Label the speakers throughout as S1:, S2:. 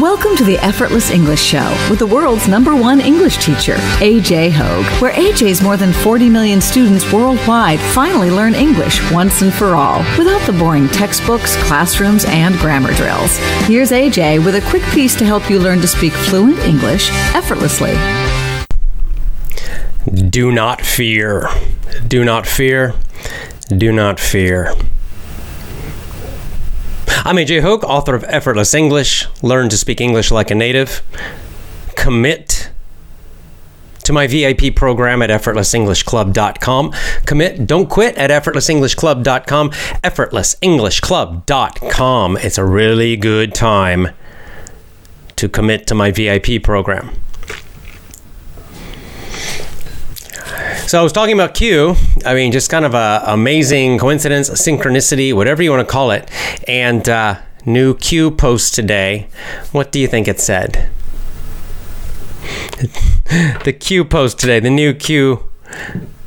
S1: Welcome to the Effortless English Show with the world's number one English teacher, AJ Hoge, where AJ's more than 40 million students worldwide finally learn English once and for all without the boring textbooks, classrooms, and grammar drills. Here's AJ with a quick piece to help you learn to speak fluent English effortlessly.
S2: Do not fear. Do not fear. Do not fear. I'm AJ Hoge, author of Effortless English. Learn to speak English like a native. Commit to my VIP program at effortlessenglishclub.com. Commit, don't quit at effortlessenglishclub.com. Effortlessenglishclub.com. It's a really good time to commit to my VIP program. So I was talking about Q. I mean, just kind of a amazing coincidence, a synchronicity, whatever you want to call it. And uh, new Q post today. What do you think it said? the Q post today, the new Q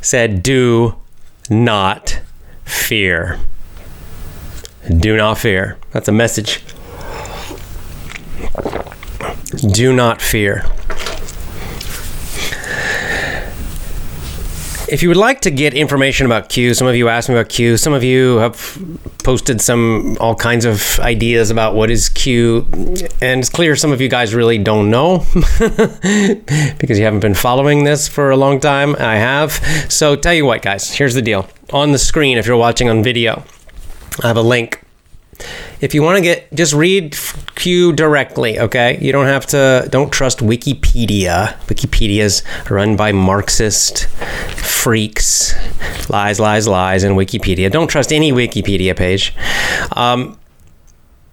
S2: said, "Do not fear." Do not fear. That's a message. Do not fear. If you would like to get information about Q, some of you asked me about Q. Some of you have posted some all kinds of ideas about what is Q, and it's clear some of you guys really don't know because you haven't been following this for a long time. I have. So tell you what, guys. Here's the deal. On the screen, if you're watching on video, I have a link if you want to get just read q directly okay you don't have to don't trust wikipedia wikipedia's run by marxist freaks. Lies lies lies in wikipedia. Don't trust any wikipedia page. Um,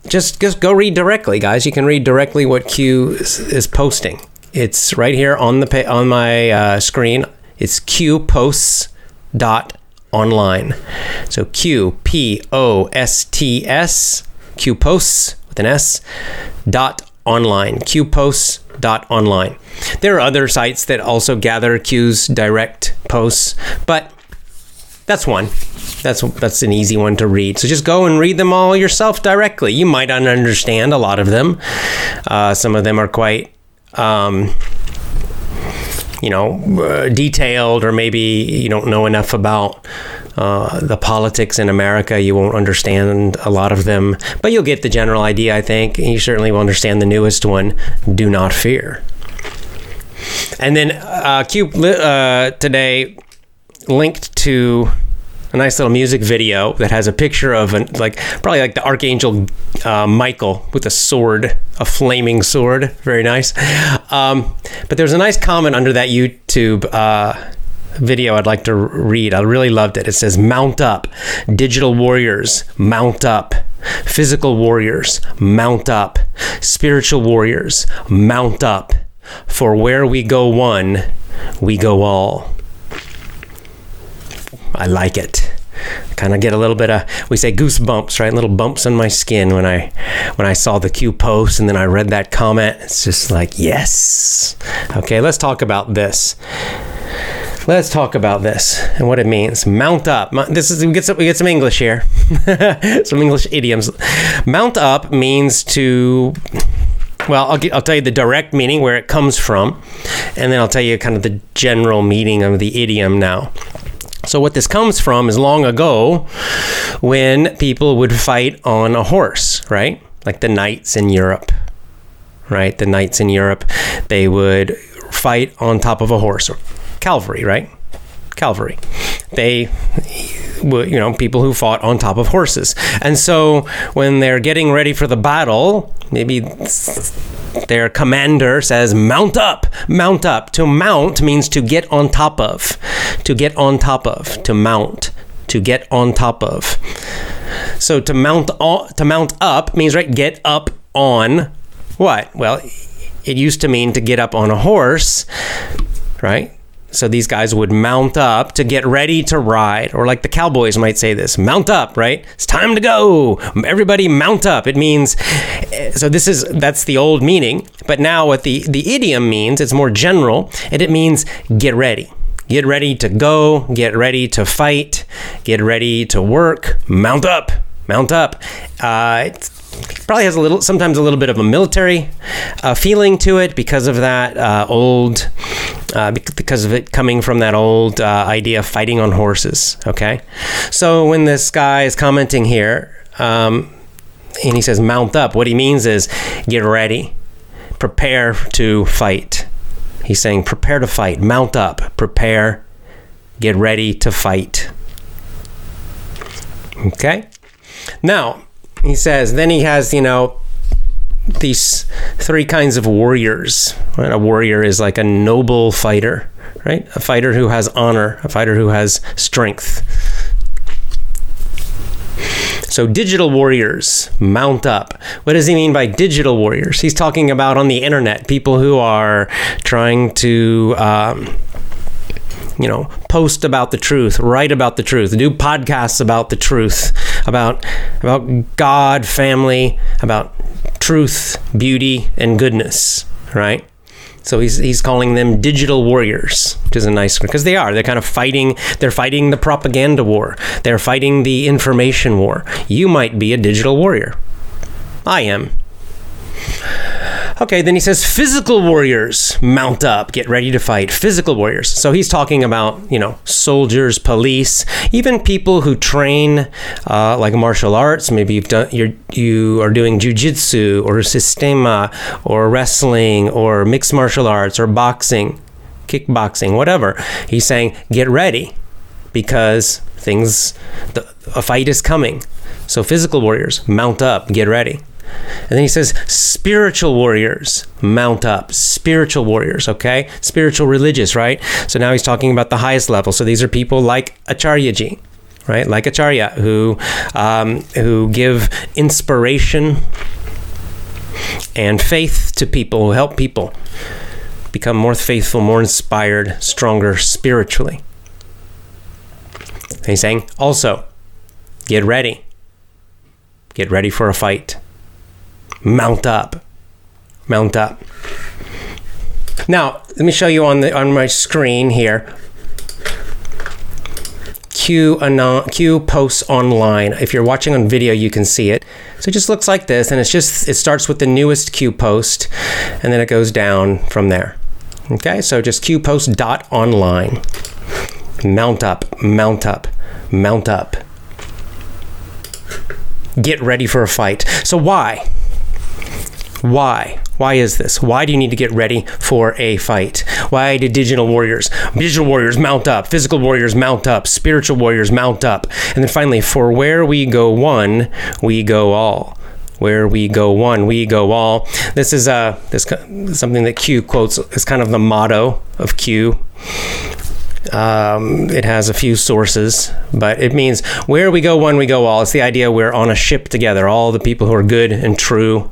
S2: just just go read directly guys. You can read directly what q is, is posting. It's right here on the on my uh, screen. It's Q posts dot online. So Q P O S T S Q posts with an S dot online. Q posts dot online. There are other sites that also gather Q's direct posts, but that's one. That's that's an easy one to read. So just go and read them all yourself directly. You might not understand a lot of them. Uh, some of them are quite. Um, you know, uh, detailed, or maybe you don't know enough about uh, the politics in America. You won't understand a lot of them, but you'll get the general idea, I think. You certainly will understand the newest one Do Not Fear. And then uh, Q uh, today linked to a nice little music video that has a picture of an like probably like the archangel uh, Michael with a sword, a flaming sword. Very nice. Um, but there's a nice comment under that YouTube. Uh, video I'd like to read. I really loved it. It says, Mount up. Digital warriors, mount up. Physical warriors, mount up. Spiritual warriors, mount up. For where we go one, we go all. I like it. Kind of get a little bit of we say goosebumps, right? Little bumps on my skin when I when I saw the Q post and then I read that comment. It's just like yes. Okay, let's talk about this. Let's talk about this and what it means. Mount up. This is we get some, we get some English here, some English idioms. Mount up means to well, I'll, I'll tell you the direct meaning where it comes from, and then I'll tell you kind of the general meaning of the idiom now. So, what this comes from is long ago when people would fight on a horse, right? Like the knights in Europe, right? The knights in Europe, they would fight on top of a horse, or cavalry, right? Cavalry. They were you know, people who fought on top of horses. And so when they're getting ready for the battle, maybe their commander says, Mount up, mount up. To mount means to get on top of, to get on top of, to mount, to get on top of. So to mount to mount up means right get up on what? Well, it used to mean to get up on a horse, right? So these guys would mount up to get ready to ride, or like the cowboys might say this mount up, right? It's time to go. Everybody mount up. It means, so this is, that's the old meaning. But now what the, the idiom means, it's more general, and it means get ready. Get ready to go, get ready to fight, get ready to work, mount up, mount up. Uh, probably has a little, sometimes a little bit of a military uh, feeling to it because of that uh, old, uh, because of it coming from that old uh, idea of fighting on horses. Okay, so when this guy is commenting here, um, and he says mount up, what he means is get ready, prepare to fight. He's saying prepare to fight, mount up, prepare, get ready to fight. Okay. Now, he says, then he has, you know, these three kinds of warriors. Right? A warrior is like a noble fighter, right? A fighter who has honor, a fighter who has strength. So, digital warriors mount up. What does he mean by digital warriors? He's talking about on the internet people who are trying to. Um, you know, post about the truth, write about the truth, do podcasts about the truth, about about God, family, about truth, beauty, and goodness, right? So he's, he's calling them digital warriors, which is a nice because they are. They're kind of fighting. They're fighting the propaganda war. They're fighting the information war. You might be a digital warrior. I am. Okay, then he says physical warriors mount up, get ready to fight. Physical warriors. So he's talking about, you know, soldiers, police, even people who train uh, like martial arts. Maybe you've done, you're, you are doing jujitsu or sistema or wrestling or mixed martial arts or boxing, kickboxing, whatever. He's saying, get ready because things, the, a fight is coming. So physical warriors, mount up, get ready. And then he says, spiritual warriors mount up. Spiritual warriors, okay? Spiritual religious, right? So now he's talking about the highest level. So these are people like Acharyaji, right? Like Acharya, who, um, who give inspiration and faith to people, who help people become more faithful, more inspired, stronger spiritually. And he's saying, also, get ready. Get ready for a fight mount up. Mount up. Now, let me show you on the on my screen here. Q anon, posts online. If you're watching on video, you can see it. So it just looks like this, and it's just it starts with the newest Q post, and then it goes down from there. Okay, so just Q post dot online. Mount up, mount up, mount up. Get ready for a fight. So why? Why? Why is this? Why do you need to get ready for a fight? Why do digital warriors, digital warriors mount up, physical warriors mount up, spiritual warriors mount up? And then finally, for where we go one, we go all. Where we go one, we go all. This is uh, this something that Q quotes. It's kind of the motto of Q. Um, it has a few sources, but it means where we go one, we go all. It's the idea we're on a ship together, all the people who are good and true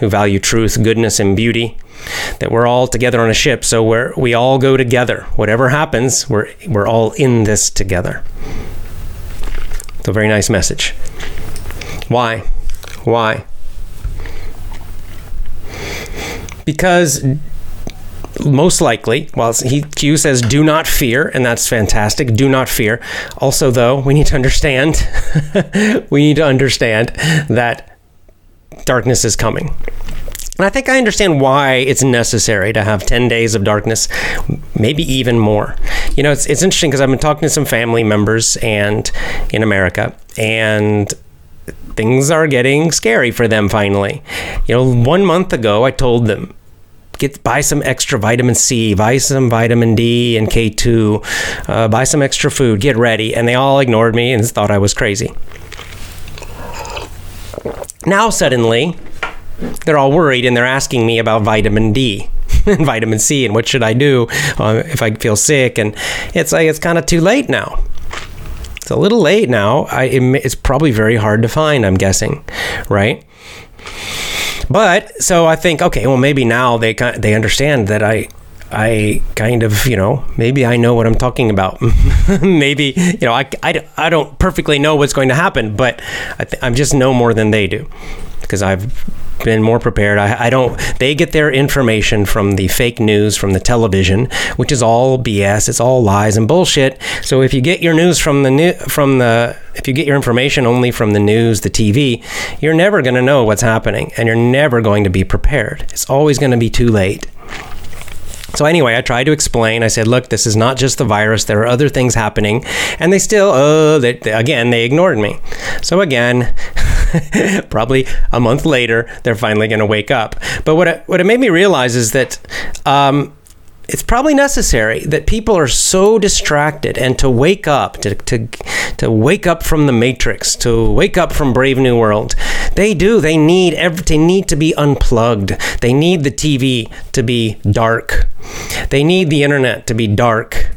S2: who value truth, goodness, and beauty. That we're all together on a ship, so we're, we all go together. Whatever happens, we're, we're all in this together. It's a very nice message. Why? Why? Because most likely, well, he Q says do not fear, and that's fantastic. Do not fear. Also, though, we need to understand we need to understand that darkness is coming. And I think I understand why it's necessary to have 10 days of darkness, maybe even more. You know, it's, it's interesting because I've been talking to some family members and in America, and things are getting scary for them finally. You know, one month ago, I told them, get buy some extra vitamin C, buy some vitamin D and K2, uh, buy some extra food, get ready. And they all ignored me and thought I was crazy. Now, suddenly, they're all worried and they're asking me about vitamin D and vitamin C and what should I do uh, if I feel sick. And it's like it's kind of too late now. It's a little late now. I, it, it's probably very hard to find, I'm guessing, right? But so I think, okay, well, maybe now they they understand that I I kind of, you know, maybe I know what I'm talking about. maybe, you know, I, I, I don't perfectly know what's going to happen, but I am just know more than they do. because I've been more prepared. I, I, don't. They get their information from the fake news from the television, which is all BS. It's all lies and bullshit. So if you get your news from the new from the if you get your information only from the news, the TV, you're never going to know what's happening, and you're never going to be prepared. It's always going to be too late. So anyway, I tried to explain. I said, "Look, this is not just the virus. There are other things happening," and they still, oh, they, again, they ignored me. So again, probably a month later, they're finally going to wake up. But what it, what it made me realize is that. Um, it's probably necessary that people are so distracted and to wake up to, to to wake up from the matrix to wake up from brave new world. They do. They need every, they need to be unplugged. They need the tv to be dark. They need the internet to be dark.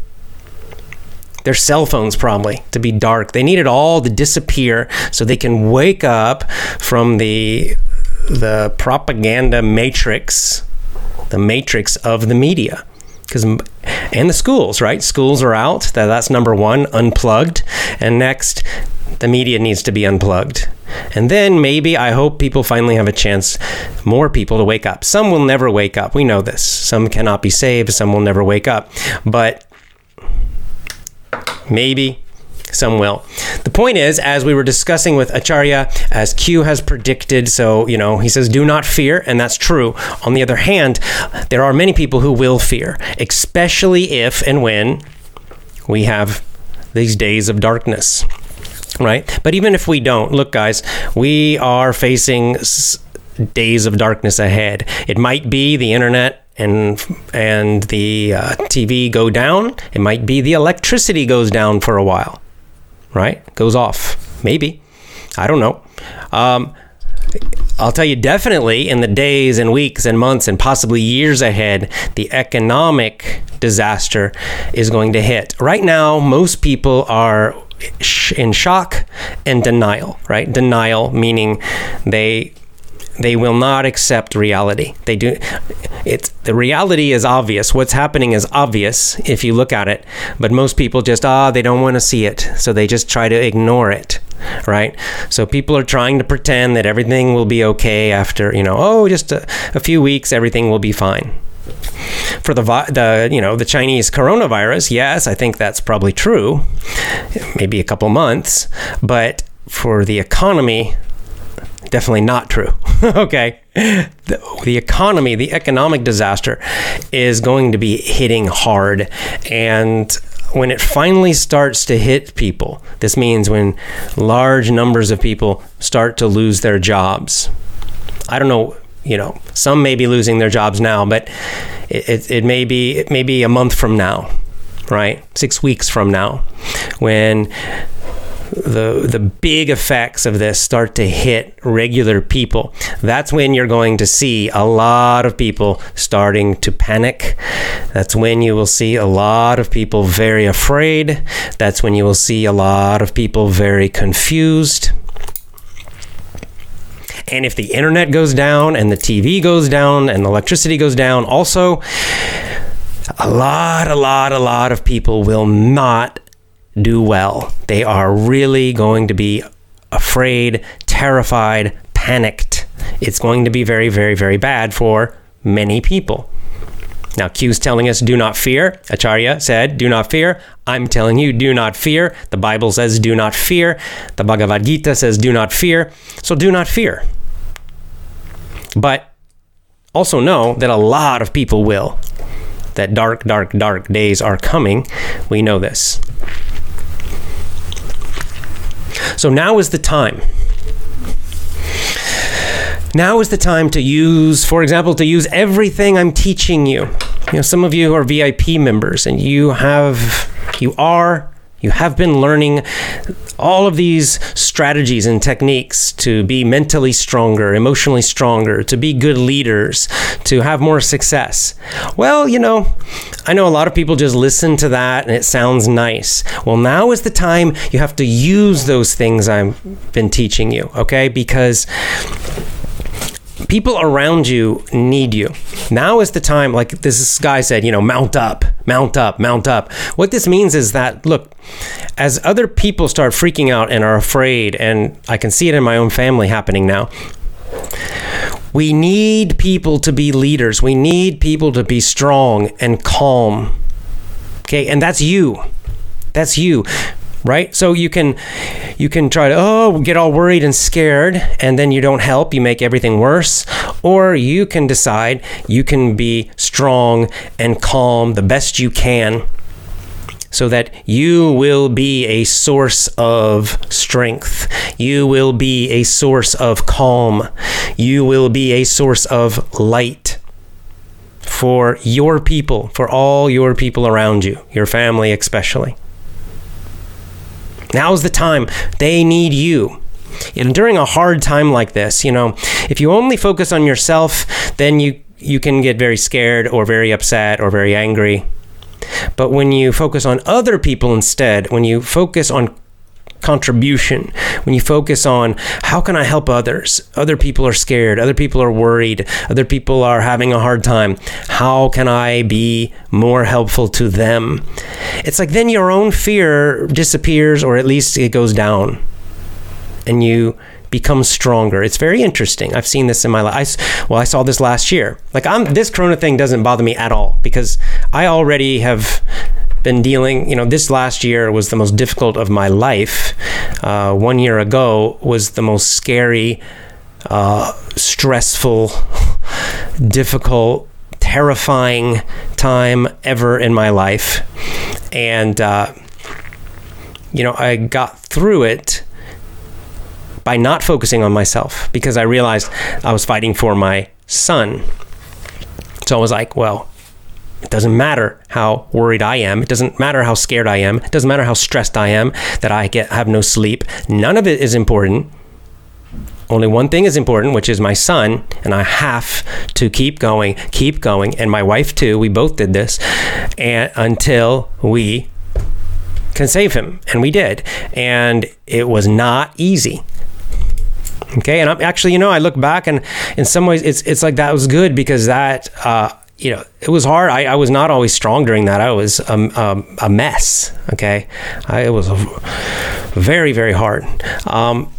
S2: Their cell phones probably to be dark. They need it all to disappear so they can wake up from the the propaganda matrix the matrix of the media because and the schools right? Schools are out. That, that's number one unplugged. And next the media needs to be unplugged. And then maybe i hope people finally have a chance more people to wake up. Some will never wake up. We know this. Some cannot be saved. Some will never wake up. But maybe some will. The point is, as we were discussing with Acharya, as Q has predicted, so, you know, he says, do not fear, and that's true. On the other hand, there are many people who will fear, especially if and when we have these days of darkness, right? But even if we don't, look, guys, we are facing days of darkness ahead. It might be the internet and and the uh, TV go down. It might be the electricity goes down for a while right? Goes off. Maybe. I don't know. Um, I'll tell you definitely in the days and weeks and months and possibly years ahead, the economic disaster is going to hit. Right now, most people are in shock and denial, right? Denial meaning they they will not accept reality. They do it's the reality is obvious. What's happening is obvious if you look at it, but most people just ah they don't want to see it, so they just try to ignore it, right? So people are trying to pretend that everything will be okay after, you know, oh, just a, a few weeks everything will be fine. For the the you know the Chinese coronavirus, yes, I think that's probably true. Maybe a couple months, but for the economy, definitely not true. okay. The, the, economy, the economic disaster is going to be hitting hard. And when it finally starts to hit people, this means when large numbers of people start to lose their jobs. I don't know, you know, some may be losing their jobs now, but it, it, it may be it may be a month from now, right? Six weeks from now, when the the big effects of this start to hit regular people. That's when you're going to see a lot of people starting to panic. That's when you will see a lot of people very afraid. That's when you will see a lot of people very confused. And if the internet goes down and the TV goes down and the electricity goes down also a lot a lot a lot of people will not do well. They are really going to be afraid, terrified, panicked. It's going to be very, very, very bad for many people. Now, Q's telling us, do not fear. Acharya said, do not fear. I'm telling you, do not fear. The Bible says, do not fear. The Bhagavad Gita says, do not fear. So do not fear. But also know that a lot of people will. That dark, dark, dark days are coming. We know this. So now is the time. Now is the time to use, for example, to use everything I'm teaching you. You know, some of you are VIP members and you have, you are you have been learning all of these strategies and techniques to be mentally stronger, emotionally stronger, to be good leaders, to have more success. Well, you know, I know a lot of people just listen to that and it sounds nice. Well, now is the time you have to use those things I've been teaching you, okay? Because people around you need you. Now is the time, like this guy said, you know, mount up, mount up, mount up. What this means is that, look, as other people start freaking out and are afraid, and I can see it in my own family happening now, We need people to be leaders. We need people to be strong and calm. Okay, and that's you. That's you right so you can you can try to oh get all worried and scared and then you don't help you make everything worse or you can decide you can be strong and calm the best you can so that you will be a source of strength. You will be a source of calm. You will be a source of light for your people, for all your people around you, your family especially. Now's the time. They need you. And during a hard time like this, you know, if you only focus on yourself, then you you can get very scared or very upset or very angry. But when you focus on other people instead, when you focus on contribution, when you focus on how can I help others? Other people are scared, other people are worried, other people are having a hard time. How can I be more helpful to them? It's like then your own fear disappears or at least it goes down. And you become stronger. It's very interesting. I've seen this in my life. well, I saw this last year. Like I'm this corona thing doesn't bother me at all because I already have been dealing, you know, this last year was the most difficult of my life. Uh, one year ago was the most scary, uh, stressful, difficult, terrifying time ever in my life. And, uh, you know, I got through it by not focusing on myself because I realized I was fighting for my son. So I was like, well, it doesn't matter how worried I am. It doesn't matter how scared I am. It doesn't matter how stressed I am that I get have no sleep. None of it is important. Only one thing is important, which is my son, and I have to keep going, keep going, and my wife too. We both did this, and until we can save him, and we did, and it was not easy. Okay, and I'm actually, you know, I look back, and in some ways, it's it's like that was good because that. Uh, you know, it was hard. I, I was not always strong during that. I was a, a, mess. Okay, I, it was very very hard. Um,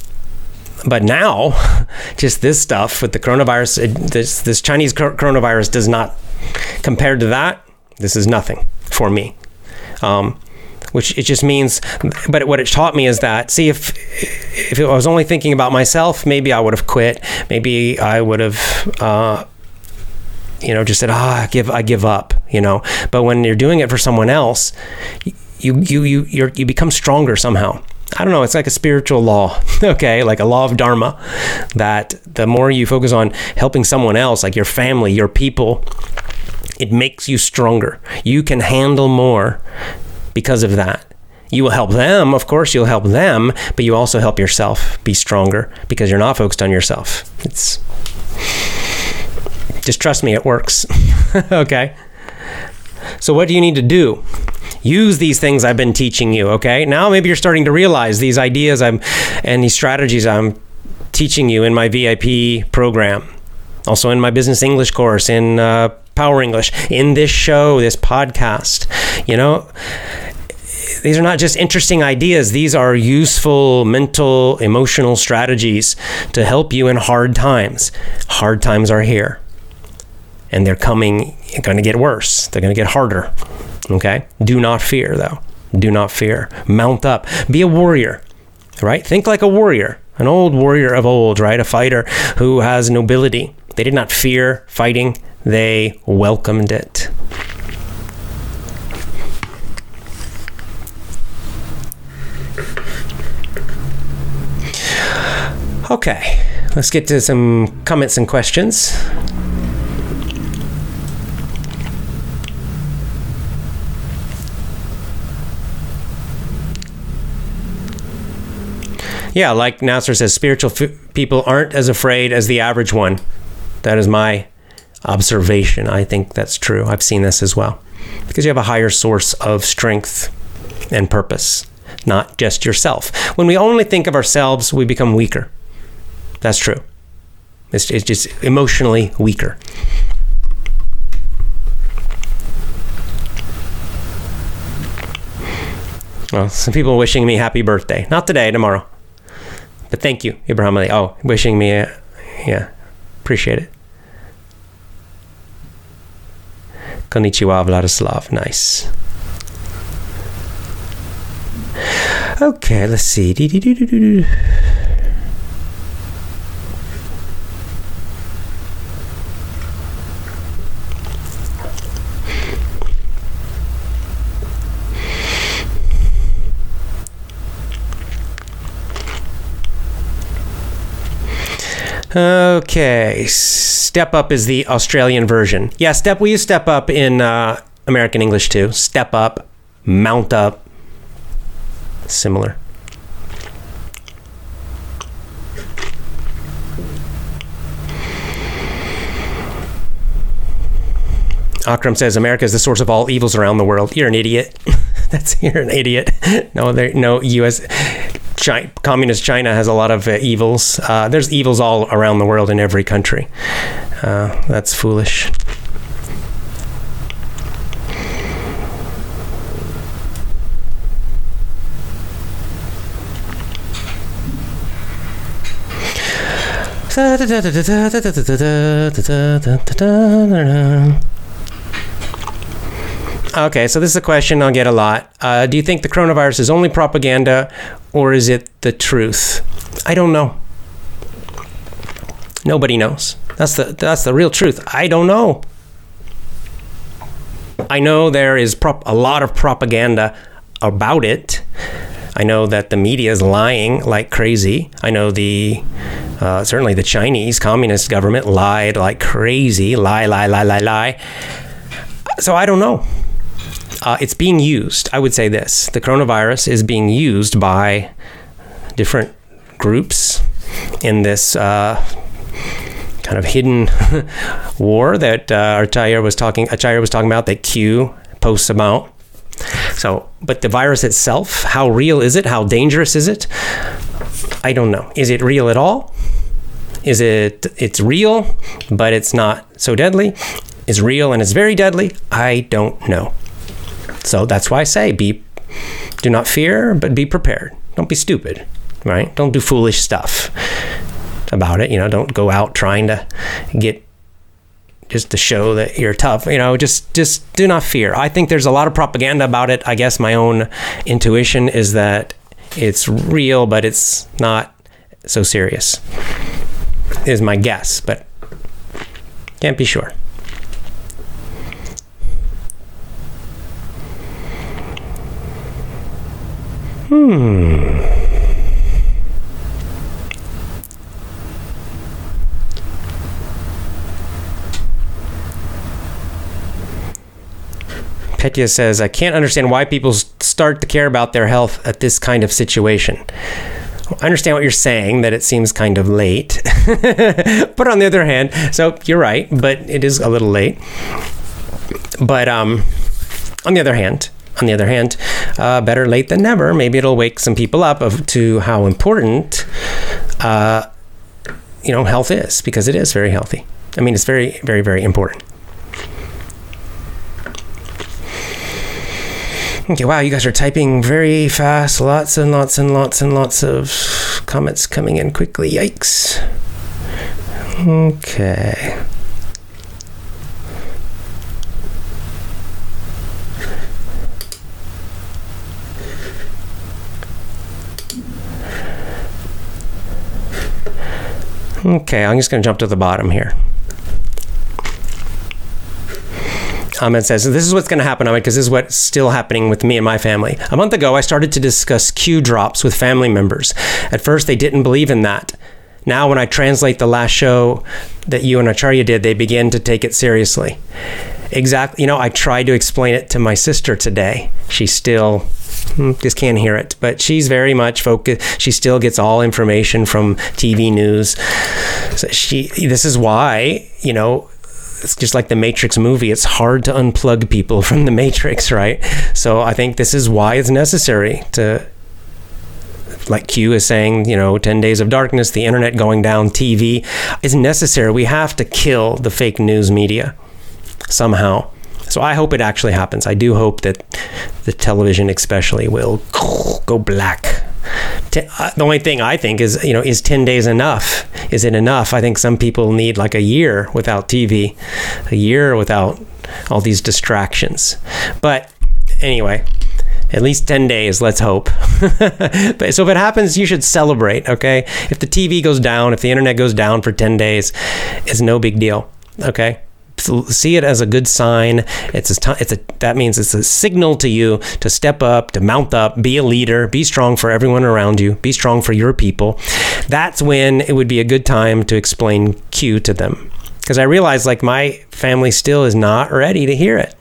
S2: but now, just this stuff with the coronavirus, it, this this Chinese coronavirus does not compared to that. This is nothing for me. Um, which it just means but what it taught me is that see if if I was only thinking about myself maybe I would have quit maybe I would have uh, you know, just said, ah, I give, I give up, you know. But when you're doing it for someone else, you, you, you, you you become stronger somehow. I don't know. It's like a spiritual law, okay, like a law of dharma, that the more you focus on helping someone else, like your family, your people, it makes you stronger. You can handle more because of that. You will help them, of course, you'll help them, but you also help yourself be stronger because you're not focused on yourself. It's just trust me, it works. okay? So, what do you need to do? Use these things I've been teaching you, okay? Now maybe you're starting to realize these ideas I'm and these strategies I'm teaching you in my VIP program. Also in my business English course, in uh, Power English, in this show, this podcast. You know, these are not just interesting ideas, these are useful mental, emotional strategies to help you in hard times. Hard times are here and they're coming going to get worse. They're going to get harder okay? Do not fear though. Do not fear. Mount up. Be a warrior right? Think like a warrior an old warrior of old right? A fighter who has nobility. They did not fear fighting. They welcomed it. Okay let's get to some comments and questions Yeah, like Nasser says, spiritual f- people aren't as afraid as the average one. That is my observation. I think that's true. I've seen this as well. Because you have a higher source of strength and purpose, not just yourself. When we only think of ourselves, we become weaker. That's true. It's, it's just emotionally weaker. Well, some people wishing me happy birthday. Not today, tomorrow. But thank you, Ibrahim Ali. Oh, wishing me, a, yeah, Appreciate it. Konnichiwa, Vladislav. Nice. Okay, let's see. Okay, Step Up is the Australian version. Yeah, Step. We use Step Up in uh, American English too. Step Up, Mount Up, similar. Akram says America is the source of all evils around the world. You're an idiot. That's you're an idiot. No, there no U.S. China, communist China has a lot of uh, evils. Uh, there's evils all around the world in every country. Uh, that's foolish. Okay, so this is a question I'll get a lot. Uh, do you think the coronavirus is only propaganda or is it the truth? I don't know. Nobody knows. That's the that's the real truth. I don't know. I know there is prop- a lot of propaganda about it. I know that the media is lying like crazy. I know the uh, certainly the Chinese Communist government lied like crazy. Lie, lie, lie, lie, lie. So I don't know. Uh, it's being used. I would say this: the coronavirus is being used by different groups in this uh, kind of hidden war that uh, Acharya was talking. Acharya was talking about that Q posts about. So, but the virus itself, how real is it? How dangerous is it? I don't know. Is it real at all? Is it it's real, but it's not so deadly? Is real and it's very deadly? I don't know. So that's why I say be do not fear, but be prepared. Don't be stupid, right? Don't do foolish stuff about it. You know, don't go out trying to get just to show that you're tough. You know, just just do not fear. I think there's a lot of propaganda about it. I guess my own intuition is that it's real, but it's not so serious. Is my guess, but can't be sure. Hmm. Petya says, I can't understand why people start to care about their health at this kind of situation. I understand what you're saying, that it seems kind of late. but on the other hand, so you're right, but it is a little late. But um, on the other hand, on the other hand, uh, better late than never. Maybe it'll wake some people up of, to how important, uh, you know, health is because it is very healthy. I mean, it's very, very, very important. Okay, wow, you guys are typing very fast. Lots and lots and lots and lots of comments coming in quickly. Yikes. Okay. Okay, I'm just going to jump to the bottom here. Ahmed says, This is what's going to happen, Ahmed, because this is what's still happening with me and my family. A month ago, I started to discuss Q drops with family members. At first, they didn't believe in that. Now, when I translate the last show that you and Acharya did, they begin to take it seriously. Exactly. You know, I tried to explain it to my sister today. She still hmm, just can't hear it, but she's very much focused. She still gets all information from TV news. So she. This is why you know it's just like the Matrix movie. It's hard to unplug people from the Matrix, right? So I think this is why it's necessary to, like Q is saying, you know, 10 days of darkness, the internet going down, TV is necessary. We have to kill the fake news media somehow. So I hope it actually happens. I do hope that the television, especially, will go black uh, the only thing I think is, you know, is 10 days enough? Is it enough? I think some people need like a year without TV, a year without all these distractions. But anyway, at least 10 days, let's hope. but, so if it happens, you should celebrate, okay? If the TV goes down, if the internet goes down for 10 days, it's no big deal, okay? See it as a good sign. It's a, it's a that means it's a signal to you to step up, to mount up, be a leader, be strong for everyone around you, be strong for your people. That's when it would be a good time to explain Q to them. Because I realize like my family still is not ready to hear it.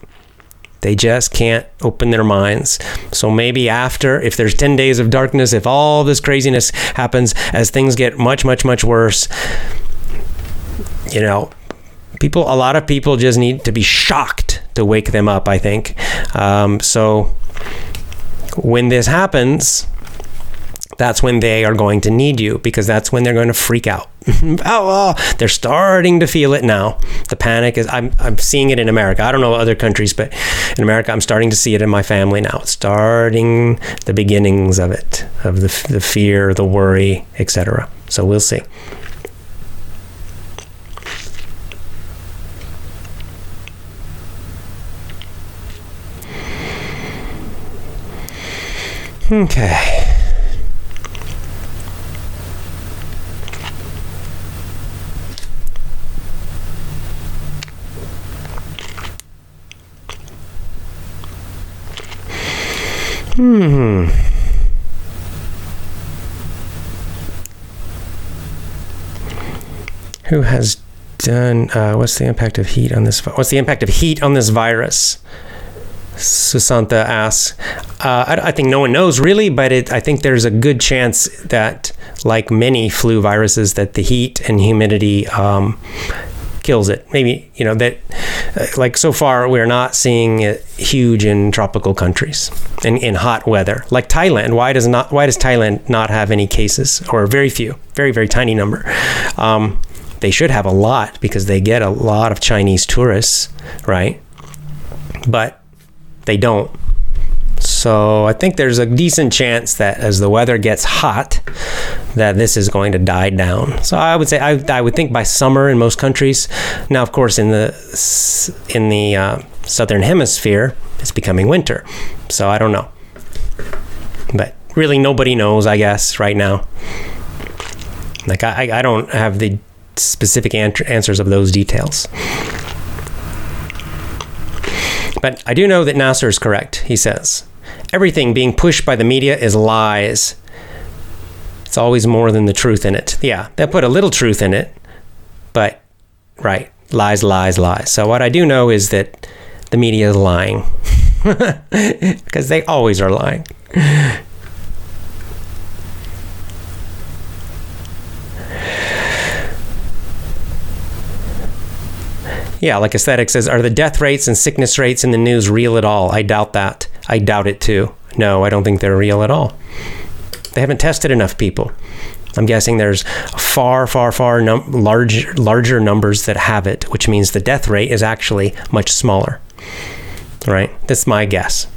S2: They just can't open their minds. So maybe after, if there's 10 days of darkness, if all this craziness happens as things get much, much, much worse, you know, people, a lot of people just need to be shocked to wake them up, I think. Um, so when this happens, that's when they are going to need you because that's when they're going to freak out. oh, oh, they're starting to feel it now. The panic is, I'm, I'm seeing it in America. I don't know other countries, but in America, I'm starting to see it in my family now. It's starting the beginnings of it, of the, the fear, the worry, etc. So we'll see. Okay. Hmm. Who has done? Uh, what's the impact of heat on this? What's the impact of heat on this virus? Susanta asks. Uh, I, I, think no one knows really, but it, I think there's a good chance that, like many flu viruses, that the heat and humidity um, kills it. Maybe you know that, uh, like so far, we're not seeing it huge in tropical countries and in hot weather, like Thailand. Why does not? Why does Thailand not have any cases or very few, very very tiny number? Um, they should have a lot because they get a lot of Chinese tourists, right? But they don't. So I think there's a decent chance that as the weather gets hot, that this is going to die down. So I would say I, I would think by summer in most countries. Now, of course, in the in the uh, southern hemisphere, it's becoming winter. So I don't know, but really nobody knows. I guess right now. Like I, I don't have the specific answers of those details. But I do know that Nasser is correct, he says. Everything being pushed by the media is lies. It's always more than the truth in it. Yeah, they'll put a little truth in it, but right, lies, lies, lies. So what I do know is that the media is lying. because they always are lying. Yeah, like Aesthetic says, are the death rates and sickness rates in the news real at all? I doubt that. I doubt it too. No, I don't think they're real at all. They haven't tested enough people. I'm guessing there's far, far, far num- large, larger numbers that have it, which means the death rate is actually much smaller. Right? That's my guess.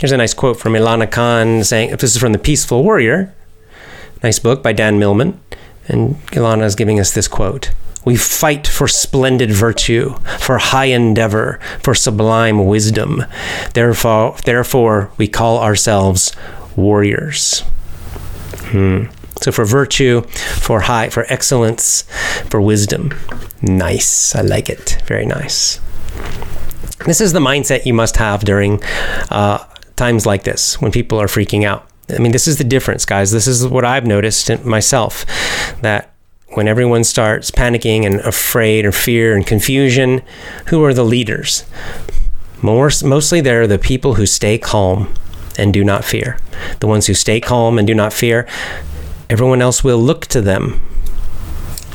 S2: Here's a nice quote from Ilana Khan saying, this is from The Peaceful Warrior, nice book by Dan Millman. And Ilana is giving us this quote We fight for splendid virtue, for high endeavor, for sublime wisdom. Therefore, therefore we call ourselves warriors. Hmm. So for virtue, for high, for excellence, for wisdom. Nice. I like it. Very nice. This is the mindset you must have during uh, times like this when people are freaking out. I mean, this is the difference, guys. This is what I've noticed myself that when everyone starts panicking and afraid or fear and confusion, who are the leaders? More, mostly they're the people who stay calm and do not fear. The ones who stay calm and do not fear, everyone else will look to them.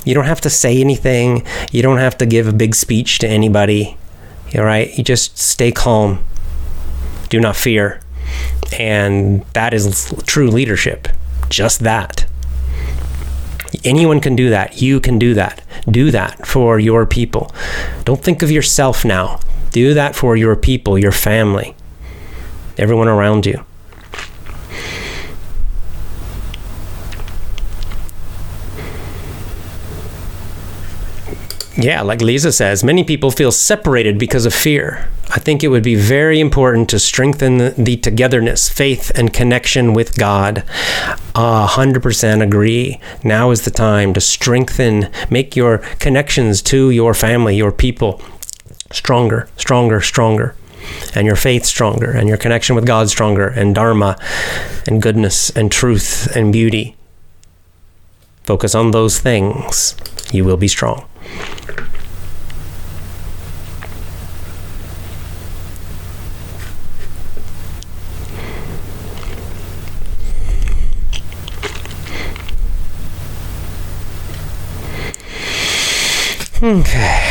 S2: You don't have to say anything. You don't have to give a big speech to anybody. All right? You just stay calm. Do not fear and that is true leadership. Just that. Anyone can do that. You can do that. Do that for your people. Don't think of yourself now. Do that for your people, your family. everyone around you. Yeah, like Lisa says, many people feel separated because of fear. I think it would be very important to strengthen the, the togetherness, faith, and connection with God. A hundred percent agree. Now is the time to strengthen, make your connections to your family, your people stronger, stronger, stronger, and your faith stronger, and your connection with God stronger, and Dharma, and goodness, and truth, and beauty. Focus on those things. You will be strong. Okay.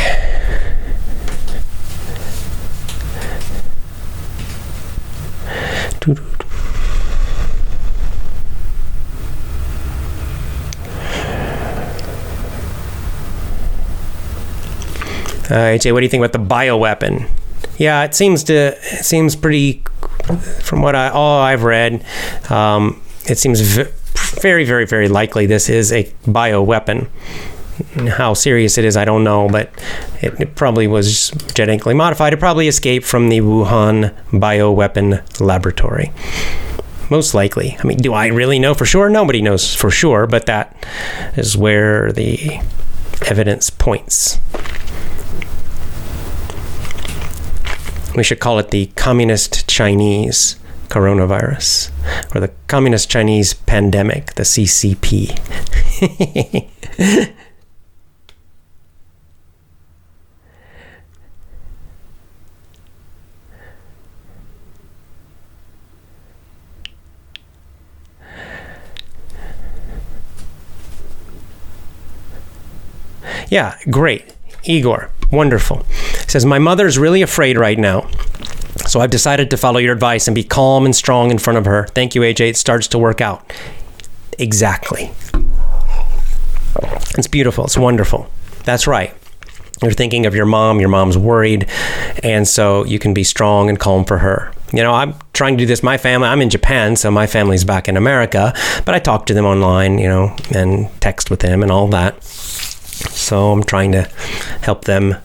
S2: Uh, AJ, what do you think about the bioweapon? Yeah, it seems to it seems pretty. From what I all I've read, um, it seems v- very, very, very likely this is a bioweapon. How serious it is, I don't know, but it, it probably was genetically modified. It probably escaped from the Wuhan bioweapon laboratory. Most likely. I mean, do I really know for sure? Nobody knows for sure, but that is where the evidence points. We should call it the Communist Chinese coronavirus or the Communist Chinese pandemic, the CCP. yeah, great. Igor, wonderful. Says, My mother's really afraid right now. So I've decided to follow your advice and be calm and strong in front of her. Thank you, AJ. It starts to work out. Exactly. It's beautiful. It's wonderful. That's right. You're thinking of your mom, your mom's worried, and so you can be strong and calm for her. You know, I'm trying to do this. My family, I'm in Japan, so my family's back in America, but I talk to them online, you know, and text with them and all that. So I'm trying to help them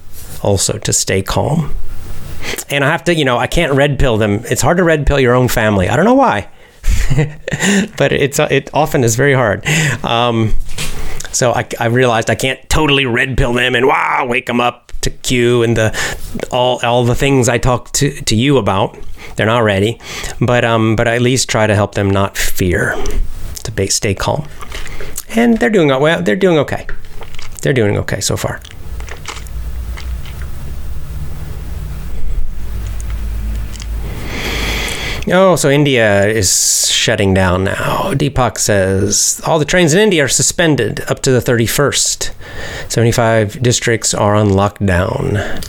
S2: also to stay calm. And I have to, you know, I can't red pill them. It's hard to red pill your own family. I don't know why, but it's it often is very hard. Um, so I, I realized I can't totally red pill them and wow, wake them up to Q and the all all the things I talk to to you about. They're not ready, but um, but I at least try to help them not fear, to stay calm, and they're doing well. They're doing okay. They're doing okay so far. Oh, so India is shutting down now. Deepak says all the trains in India are suspended up to the 31st. 75 districts are on lockdown.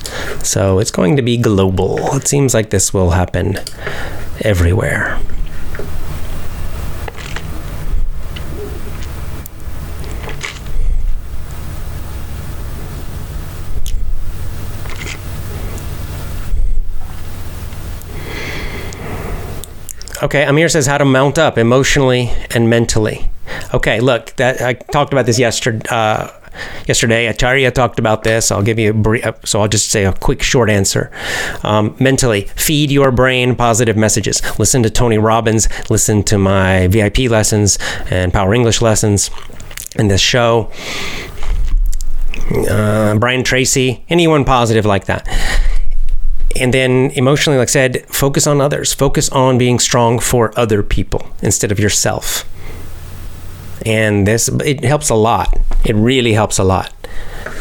S2: So it's going to be global. It seems like this will happen everywhere. Okay, Amir says how to mount up emotionally and mentally. Okay, look, that I talked about this yesterday. Uh, yesterday, Acharya talked about this. I'll give you a brief, uh, so I'll just say a quick, short answer. Um, mentally, feed your brain positive messages. Listen to Tony Robbins. Listen to my VIP lessons and Power English lessons in this show. Uh, Brian Tracy, anyone positive like that and then emotionally like i said focus on others. Focus on being strong for other people instead of yourself. And this it helps a lot. It really helps a lot.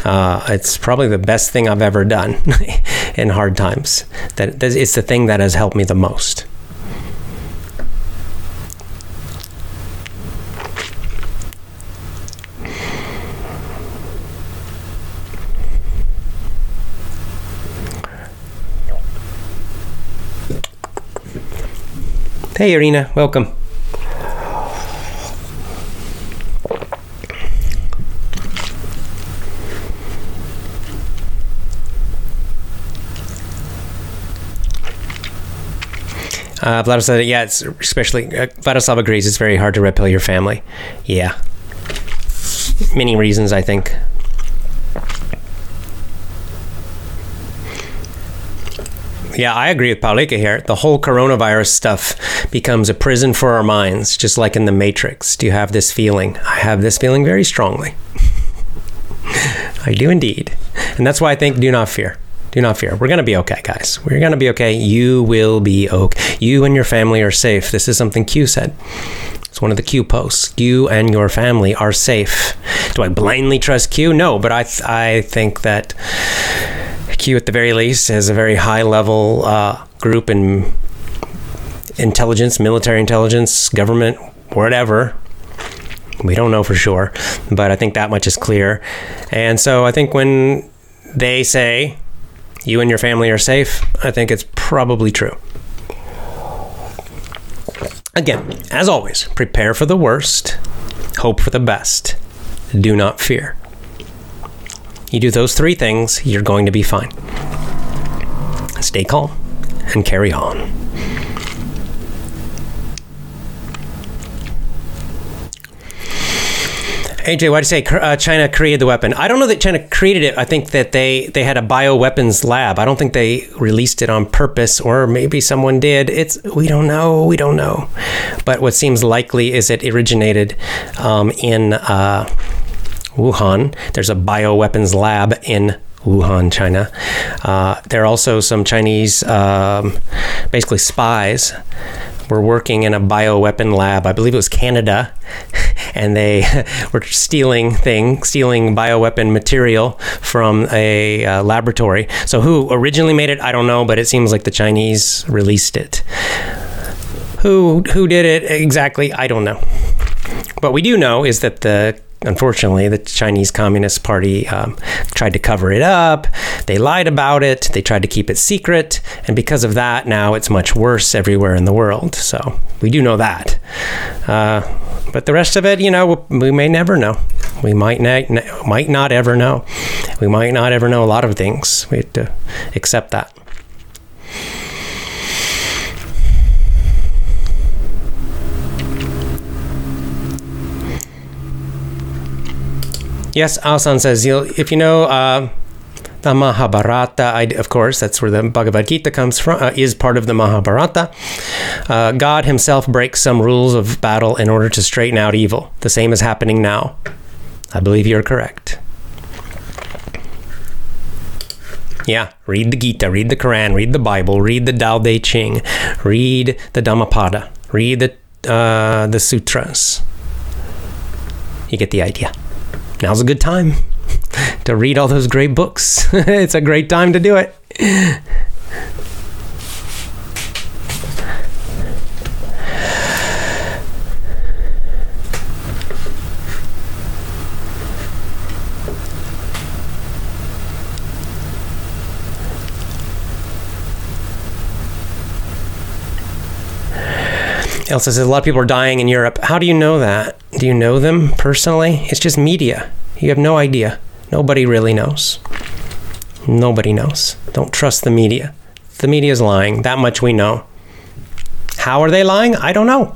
S2: Uh, it's probably the best thing i've ever done in hard times. That it's the thing that has helped me the most Hey, Irina, welcome. Uh, Vladislav, yeah, it's especially uh, Vladislav agrees. It's very hard to red pill your family. Yeah, many reasons, I think. Yeah, I agree with Paulika here. The whole coronavirus stuff becomes a prison for our minds, just like in the Matrix. Do you have this feeling? I have this feeling very strongly. I do indeed. And that's why I think do not fear. Do not fear. We're going to be okay, guys. We're going to be okay. You will be okay. You and your family are safe. This is something Q said. It's one of the Q posts. You and your family are safe. Do I blindly trust Q? No, but I, th- I think that Q, at the very least, has a very high level uh, group in intelligence, military intelligence, government, whatever. We don't know for sure, but I think that much is clear. And so I think when they say you and your family are safe, I think it's probably true. Again, as always, prepare for the worst, hope for the best, do not fear. You do those three things, you're going to be fine. Stay calm and carry on. AJ, why do you say uh, China created the weapon? I don't know that China created it. I think that they they had a bioweapons lab. I don't think they released it on purpose, or maybe someone did. It's we don't know. We don't know. But what seems likely is it originated um, in uh, Wuhan. There's a bioweapons lab in Wuhan, China. Uh, there are also some Chinese, um, basically spies, were working in a bioweapon lab. I believe it was Canada, and they were stealing things, stealing bioweapon material from a uh, laboratory. So who originally made it, I don't know, but it seems like the Chinese released it. Who who did it exactly? I don't know. What we do know is that the unfortunately, the Chinese Communist Party um, tried to cover it up. They lied about it. They tried to keep it secret. And because of that, now it's much worse everywhere in the world. So we do know that. Uh, but the rest of it, you know, we may never know. We might not, might not ever know. We might not ever know a lot of things. We have to accept that. Yes, Alsan says, if you know uh, the Mahabharata, I, of course, that's where the Bhagavad Gita comes from, uh, is part of the Mahabharata. Uh, God himself breaks some rules of battle in order to straighten out evil. The same is happening now. I believe you're correct. Yeah, read the Gita, read the Quran, read the Bible, read the Tao Te Ching, read the Dhammapada, read the uh, the sutras. You get the idea now's a good time to read all those great books. it's a great time to do it. Elsa says a lot of people are dying in Europe. How do you know that? Do you know them personally? It's just media. You have no idea. Nobody really knows. Nobody knows. Don't trust the media. The media is lying. That much we know. How are they lying? I don't know.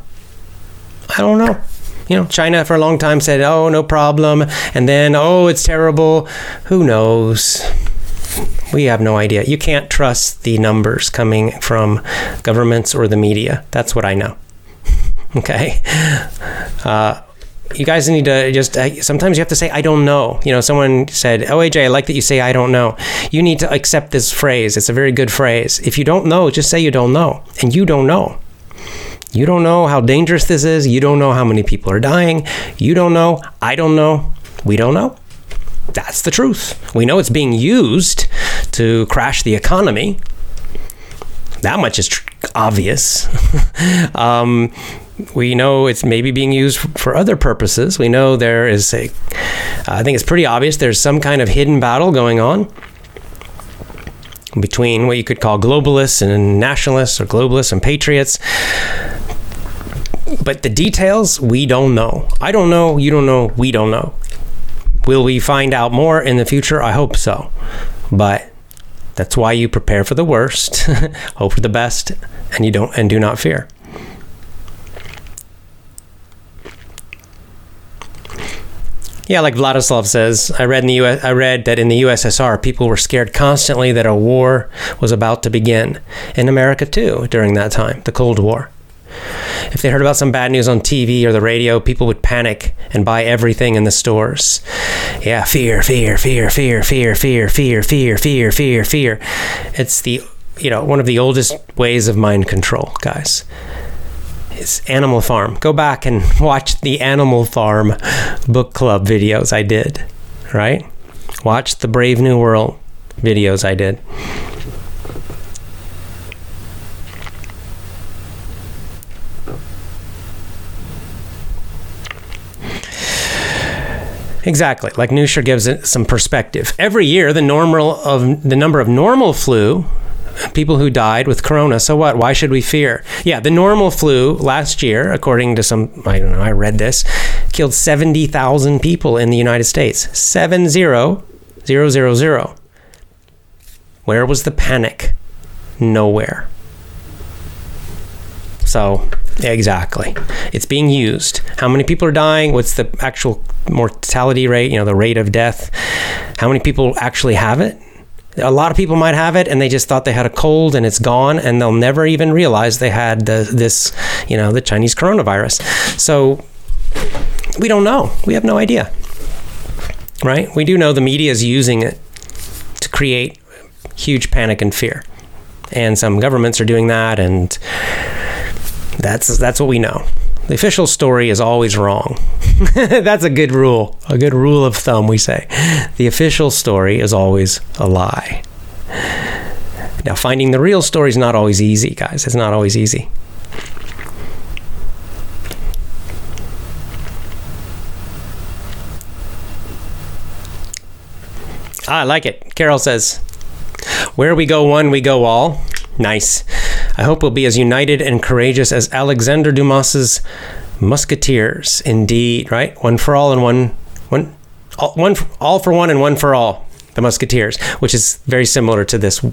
S2: I don't know. You know, China for a long time said, oh, no problem. And then, oh, it's terrible. Who knows? We have no idea. You can't trust the numbers coming from governments or the media. That's what I know. Okay. Uh, you guys need to just uh, sometimes you have to say i don't know. You know someone said oh aj i like that you say i don't know. You need to accept this phrase. It's a very good phrase. If you don't know just say you don't know and you don't know. You don't know how dangerous this is. You don't know how many people are dying. You don't know. I don't know. We don't know. That's the truth. We know it's being used to crash the economy. That much is tr- obvious. Um, we know it's maybe being used for other purposes. We know there is a, I think it's pretty obvious there's some kind of hidden battle going on between what you could call globalists and nationalists or globalists and patriots. But the details, we don't know. I don't know, you don't know, we don't know. Will we find out more in the future? I hope so. But That's why you prepare for the worst, hope for the best, and you don't and do not fear. Yeah, like Vladislav says, I read in the US, I read that in the USSR people were scared constantly that a war was about to begin. In America too, during that time, the Cold War. If they heard about some bad news on TV or the radio, people would panic and buy everything in the stores. Yeah, fear, fear, fear, fear, fear, fear, fear, fear, fear, fear, fear. It's the you know, one of the oldest ways of mind control, guys. Animal Farm. Go back and watch the Animal Farm book club videos I did, right? Watch the Brave New World videos I did. Exactly. Like Neuscher gives it some perspective. Every year, the normal of the number of normal flu people who died with corona. So what? Why should we fear? Yeah, the normal flu last year, according to some, I don't know, I read this, killed 70,000 people in the United States. Seven zero zero zero zero. Where was the panic? Nowhere. So, exactly. It's being used. How many people are dying? What's the actual mortality rate? You know, the rate of death? How many people actually have it? A lot of people might have it and they just thought they had a cold and it's gone and they'll never even realize they had the, this, you know, the Chinese coronavirus. So we don't know. We have no idea. Right? We do know the media is using it to create huge panic and fear. And some governments are doing that and that's that's what we know. The official story is always wrong. That's a good rule, a good rule of thumb, we say. The official story is always a lie. Now, finding the real story is not always easy, guys. It's not always easy. Ah, I like it. Carol says, Where we go one, we go all. Nice. I hope we'll be as united and courageous as Alexander Dumas's musketeers. Indeed, right? One for all and one one all, one all for one and one for all. The musketeers, which is very similar to this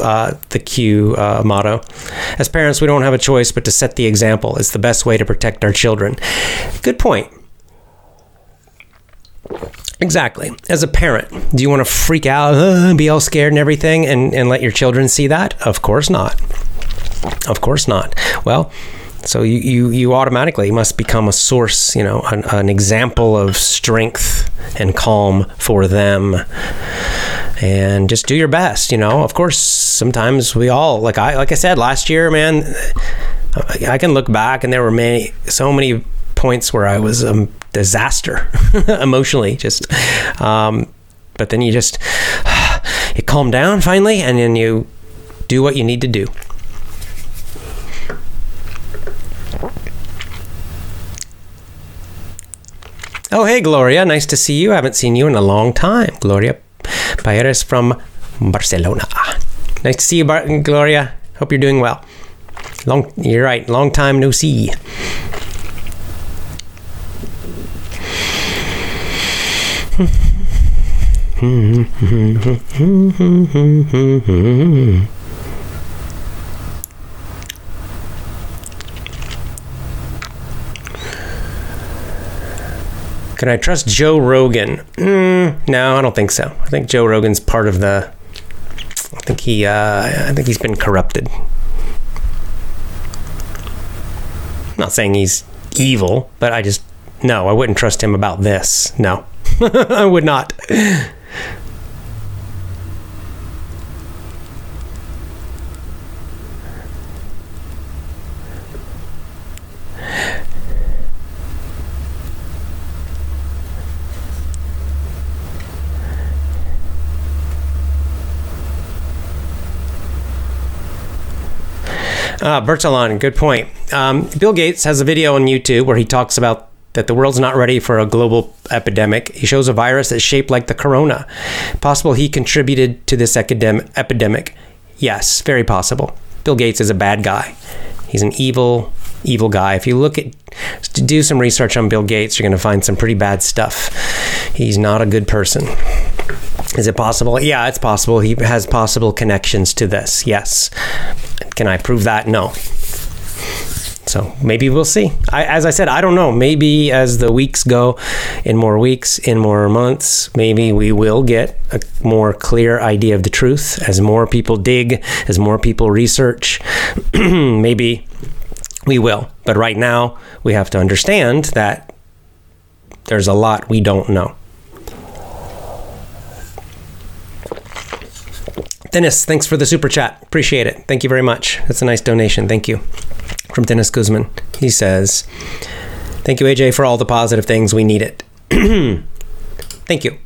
S2: uh, the Q uh, motto. As parents, we don't have a choice but to set the example. It's the best way to protect our children. Good point. Exactly. As a parent, do you want to freak out, uh, be all scared and everything, and, and let your children see that? Of course not. Of course not. Well, so you, you, you automatically must become a source, you know, an, an example of strength and calm for them. And just do your best, you know. Of course, sometimes we all like I like I said last year, man. I can look back and there were many so many points where I was a disaster emotionally, just. Um, but then you just you calm down finally, and then you do what you need to do. Oh, hey, Gloria. Nice to see you. I haven't seen you in a long time. Gloria Payeres from Barcelona. Nice to see you, Bar- Gloria. Hope you're doing well. Long, you're right. Long time no see. Can I trust Joe Rogan? Mm, no, I don't think so. I think Joe Rogan's part of the. I think he. Uh, I think he's been corrupted. I'm not saying he's evil, but I just no. I wouldn't trust him about this. No, I would not. Uh, good point. Um, Bill Gates has a video on YouTube where he talks about that the world's not ready for a global epidemic. He shows a virus that's shaped like the corona. Possible he contributed to this epidemic. Yes, very possible. Bill Gates is a bad guy. He's an evil, evil guy. If you look at, to do some research on Bill Gates, you're going to find some pretty bad stuff. He's not a good person. Is it possible? Yeah, it's possible. He has possible connections to this. Yes. Can I prove that? No. So maybe we'll see. I, as I said, I don't know. Maybe as the weeks go, in more weeks, in more months, maybe we will get a more clear idea of the truth as more people dig, as more people research. maybe we will. But right now, we have to understand that there's a lot we don't know. Dennis, thanks for the super chat. Appreciate it. Thank you very much. That's a nice donation. Thank you from Dennis Guzman. He says, Thank you, AJ, for all the positive things. We need it. Thank you.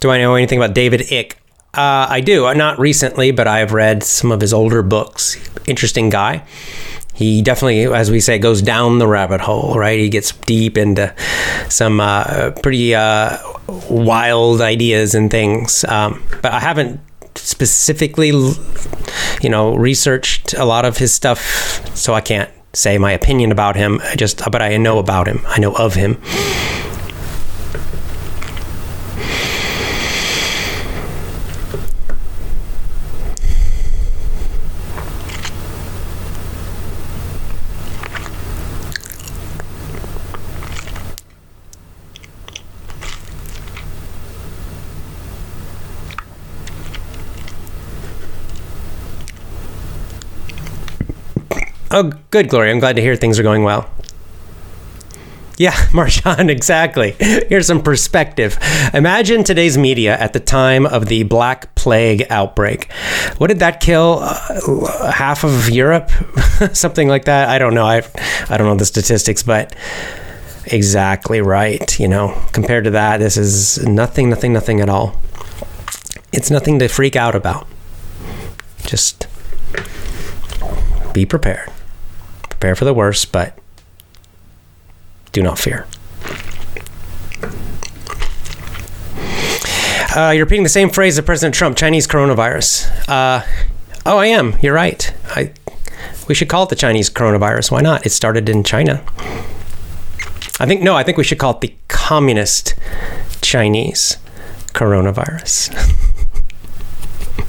S2: Do I know anything about David Icke? Uh, I do. Not recently, but I've read some of his older books. Interesting guy. He definitely, as we say, goes down the rabbit hole, right? He gets deep into some uh, pretty uh, wild ideas and things. Um, but I haven't specifically, you know, researched a lot of his stuff, so I can't say my opinion about him. I just, but I know about him. I know of him. Oh, good, Gloria. I'm glad to hear things are going well. Yeah, Marshawn, exactly. Here's some perspective. Imagine today's media at the time of the Black Plague outbreak. What did that kill? Uh, half of Europe? Something like that? I don't know. I, I don't know the statistics, but exactly right. You know, compared to that, this is nothing, nothing, nothing at all. It's nothing to freak out about. Just be prepared prepare for the worst, but do not fear. Uh, you're repeating the same phrase of President Trump, Chinese coronavirus. Uh, oh, I am. You're right. I, we should call it the Chinese coronavirus. Why not? It started in China. I think, no, I think we should call it the communist Chinese coronavirus.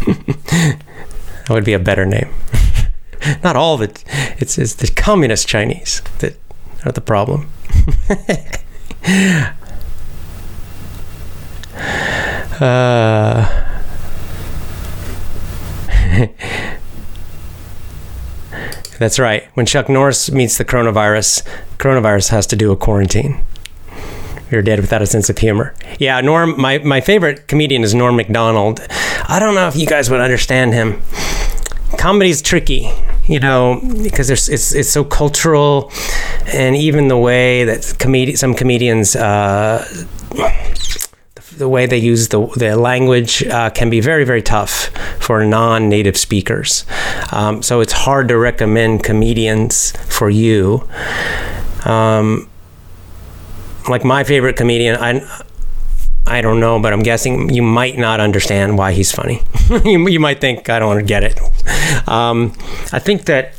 S2: that would be a better name. not all of it. It's, it's the communist Chinese that are the problem. uh, That's right. When Chuck Norris meets the coronavirus, coronavirus has to do a quarantine. You're dead without a sense of humor. Yeah, Norm. My my favorite comedian is Norm Macdonald. I don't know if you guys would understand him. Comedy's tricky you know, because there's it's it's so cultural, and even the way that some comedians. Uh, the way they use the, the language uh, can be very, very tough for non native speakers. Um, so it's hard to recommend comedians for you. Um, like my favorite comedian, I, I don't know, but I'm guessing you might not understand why he's funny. you, you, might think, I don't want to get it. Um, I think that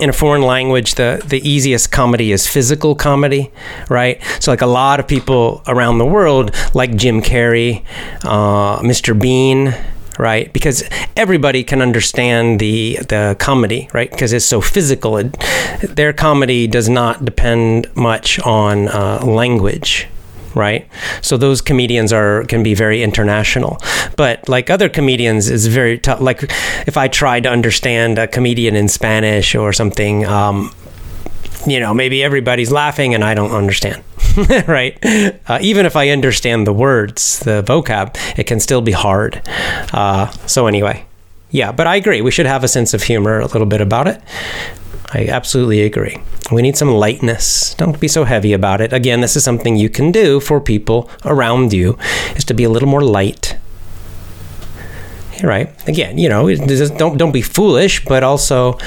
S2: in a foreign language, the, the easiest comedy is physical comedy, right? So, like a lot of people around the world, like Jim Carrey, uh, Mr. Bean, right? Because everybody can understand the the comedy, right? Because it's so physical. It, their comedy does not depend much on uh, language, right? So those comedians are can be very international. But like other comedians is very tough. Like if I tried to understand a comedian in Spanish or something, um, you know, maybe everybody's laughing and I don't understand, right? Uh, even if I understand the words, the vocab, it can still be hard. Uh, so anyway, yeah, but I agree. We should have a sense of humor a little bit about it. I absolutely agree. We need some lightness. Don't be so heavy about it. Again, this is something you can do for people around you is to be a little more light. Right. Again, you know, don't don't be foolish, but also,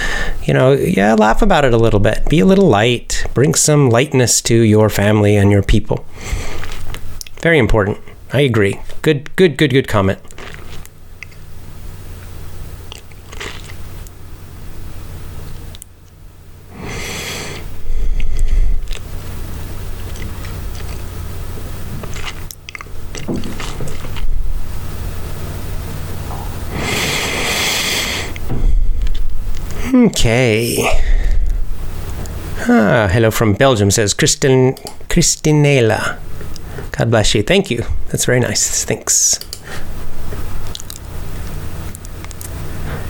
S2: you know, yeah, laugh about it a little bit. Be a little light. Bring some lightness to your family and your people. Very important. I agree. Good good good good comment. Okay. Ah, hello from Belgium, says Kristin, Kristinela. God bless you. Thank you. That's very nice. Thanks.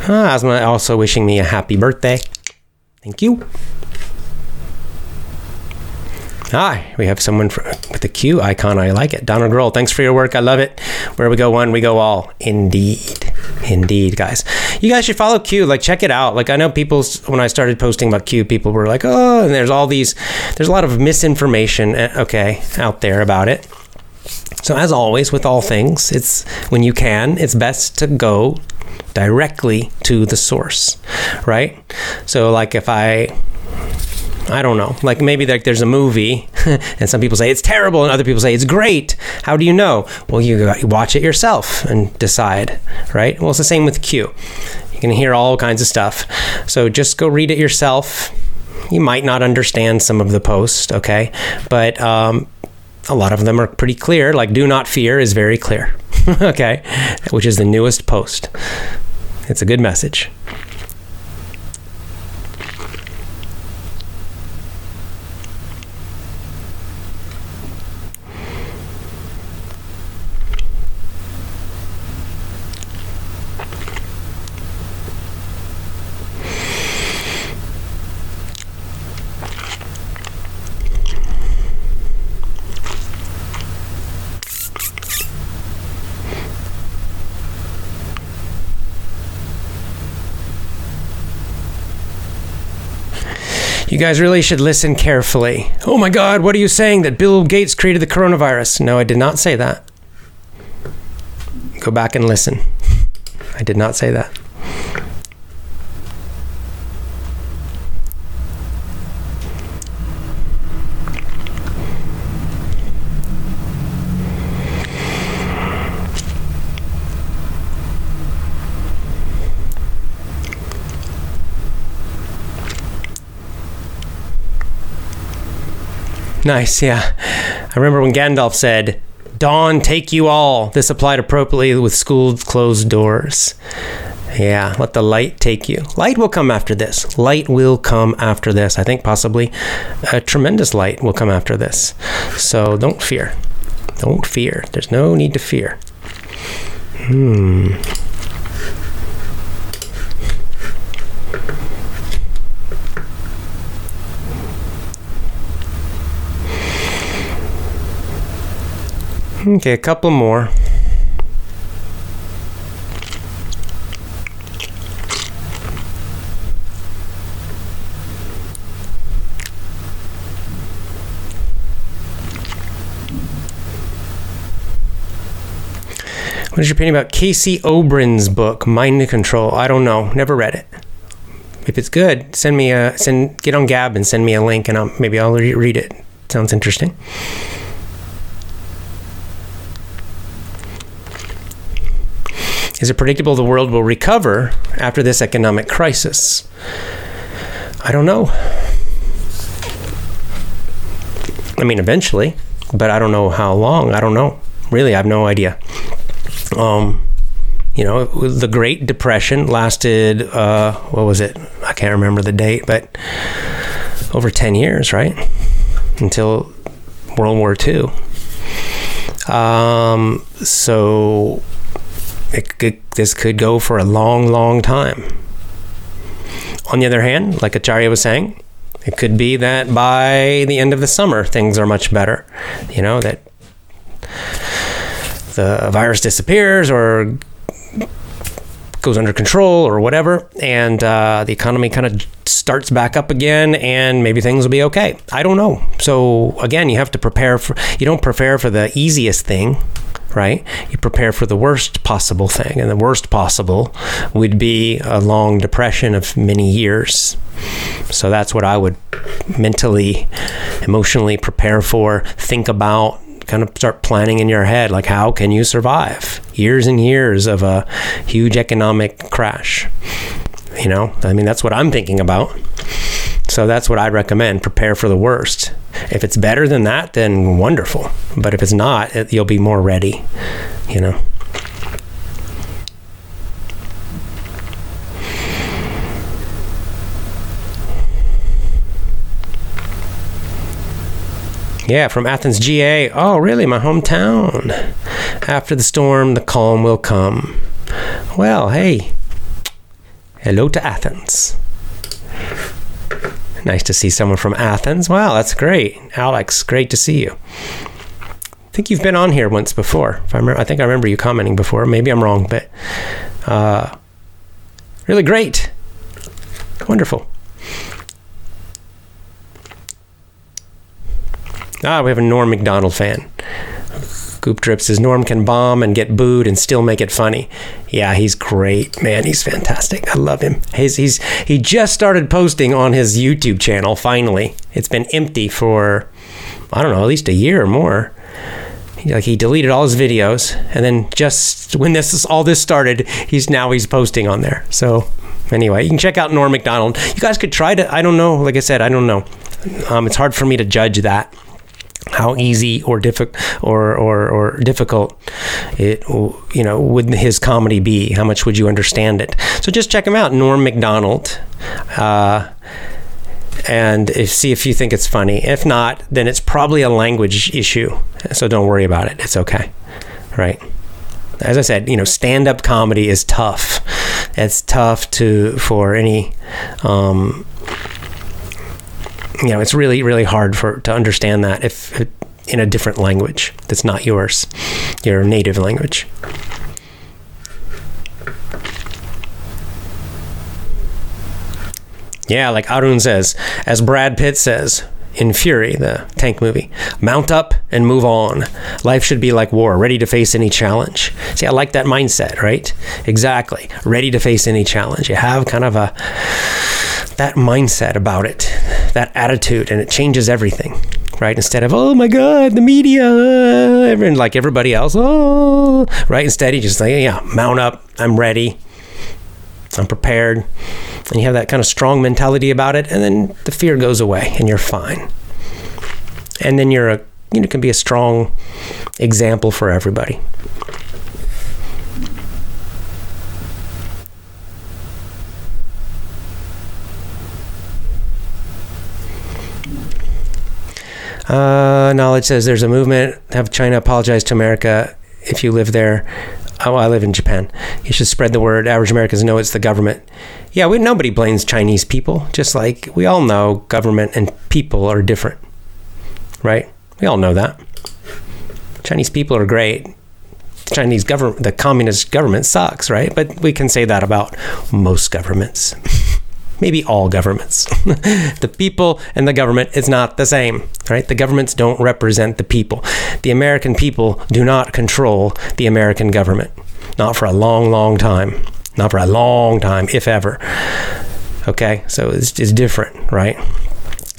S2: Ah, Asma also wishing me a happy birthday. Thank you. Ah, we have someone for, with the Q icon. I like it. Donald Grohl, thanks for your work. I love it. Where we go one, we go all. Indeed. Indeed, guys. You guys should follow Q. Like, check it out. Like, I know people, when I started posting about Q, people were like, oh, and there's all these, there's a lot of misinformation, eh, okay, out there about it. So, as always, with all things, it's when you can, it's best to go directly to the source, right? So, like, if I I don't know. Like maybe like there's a movie, and some people say it's terrible, and other people say it's great. How do you know? Well, you watch it yourself and decide, right? Well, it's the same with Q. You can hear all kinds of stuff. So just go read it yourself. You might not understand some of the posts, okay, but um, a lot of them are pretty clear. Like "Do not fear" is very clear, okay, which is the newest post. It's a good message. Guys really should listen carefully. Oh my God, what are you saying? That Bill Gates created the coronavirus? No, I did not say that. Go back and listen. I did not say that. Nice, yeah. I remember when Gandalf said, Dawn, take you all. This applied appropriately with schools closed doors. Yeah, let the light take you. Light will come after this. Light will come after this. I think possibly a tremendous light will come after this. So don't fear. Don't fear. There's no need to fear. Hmm. Okay, a couple more. What is your opinion about Casey Obrin's book, Mind Control? I don't know. Never read it. If it's good, send me a send. Get on Gab and send me a link, and I'll, maybe I'll re- read it. Sounds interesting. Is it predictable the world will recover after this economic crisis? I don't know. I mean, eventually, but I don't know how long. I don't know. Really, I have no idea. Um, you know, the Great Depression lasted, uh, what was it? I can't remember the date, but over 10 years, right? Until World War II. Um, so it could, this could go for a long, long time. On the other hand, like Acharya was saying, it could be that by the end of the summer, things are much better. You know, that the virus disappears or goes under control or whatever, and uh, the economy kind of starts back up again, and maybe things will be okay. I don't know. So again, you have to prepare for. You don't prepare for the easiest thing, right? You prepare for the worst possible thing, and the worst possible would be a long depression of many years. So that's what I would mentally, emotionally prepare for, think about, kind of start planning in your head like how can you survive? Years and years of a huge economic crash you know? I mean that's what i'm thinking about. So that's what i'd recommend. Prepare for the worst. If it's better than that then wonderful. But if it's not it, you'll be more ready you know Yeah, from Athens, GA. Oh, really? My hometown. After the storm, the calm will come. Well, hey. Hello to Athens. Nice to see someone from Athens. Wow, that's great. Alex, great to see you. I think you've been on here once before. If I, remember, I think I remember you commenting before. Maybe I'm wrong, but uh, really great. Wonderful. Ah, we have a Norm Macdonald fan. Goop Drip says Norm can bomb and get booed and still make it funny. Yeah, he's great, man. He's fantastic. I love him. He's, he's he just started posting on his YouTube channel. Finally, it's been empty for I don't know, at least a year or more. Like he deleted all his videos, and then just when this is, all this started, he's now he's posting on there. So anyway, you can check out Norm Macdonald. You guys could try to. I don't know. Like I said, I don't know. Um, it's hard for me to judge that how easy or difficult or, or, or difficult it you know would his comedy be? How much would you understand it? So just check him out norm macdonald uh, and if, see if you think it's funny. If not then it's probably a language issue so don't worry about it. It's okay right? As i said you know stand-up comedy is tough. It's tough to for any um, you know, it's really, really hard for to understand that if in a different language that's not yours, your native language. Yeah, like Arun says, as Brad Pitt says in Fury, the tank movie, mount up and move on. Life should be like war, ready to face any challenge. See, I like that mindset, right? Exactly. Ready to face any challenge. You have kind of a that mindset about it, that attitude, and it changes everything, right? Instead of, oh my God, the media, everyone like everybody else, oh, right? Instead, you just like, yeah, mount up, I'm ready, I'm prepared. And you have that kind of strong mentality about it, and then the fear goes away and you're fine. And then you're a, you know, can be a strong example for everybody. Uh, knowledge says there's a movement. Have China apologize to America if you live there. Oh, I live in Japan. You should spread the word. Average Americans know it's the government. Yeah, we, nobody blames Chinese people. Just like we all know government and people are different, right? We all know that. Chinese people are great. The Chinese government, the communist government sucks, right? But we can say that about most governments. maybe all governments. the people and the government is not the same, right? The governments don't represent the people. The American people do not control the American government. Not for a long, long time. Not for a long time, if ever. Okay, so it's, it's different, right?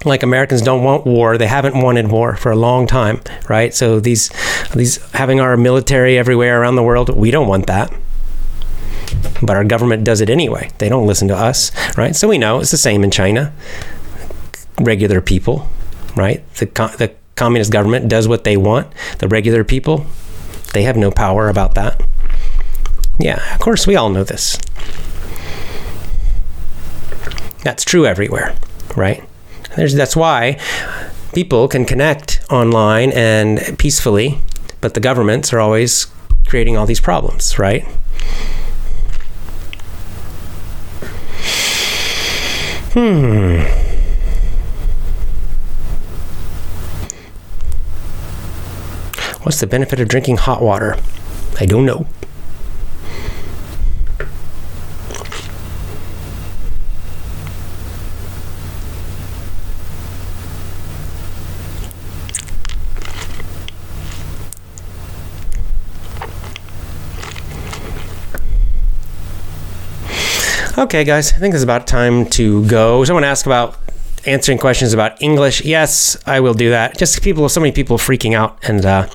S2: like Americans don't want war. They haven't wanted war for a long time, right? So these these having our military everywhere around the world, we don't want that but our government does it anyway. They don't listen to us, right? So we know it's the same in China. Regular people, right? The the communist government does what they want. The regular people, they have no power about that. Yeah, of course we all know this. That's true everywhere, right? There's, that's why people can connect online and peacefully, but the governments are always creating all these problems, right? Hmm. What's the benefit of drinking hot water? I don't know. Okay, guys, I think it's about time to go. Someone asked about answering questions about English. Yes, I will do that. Just people, so many people freaking out and uh,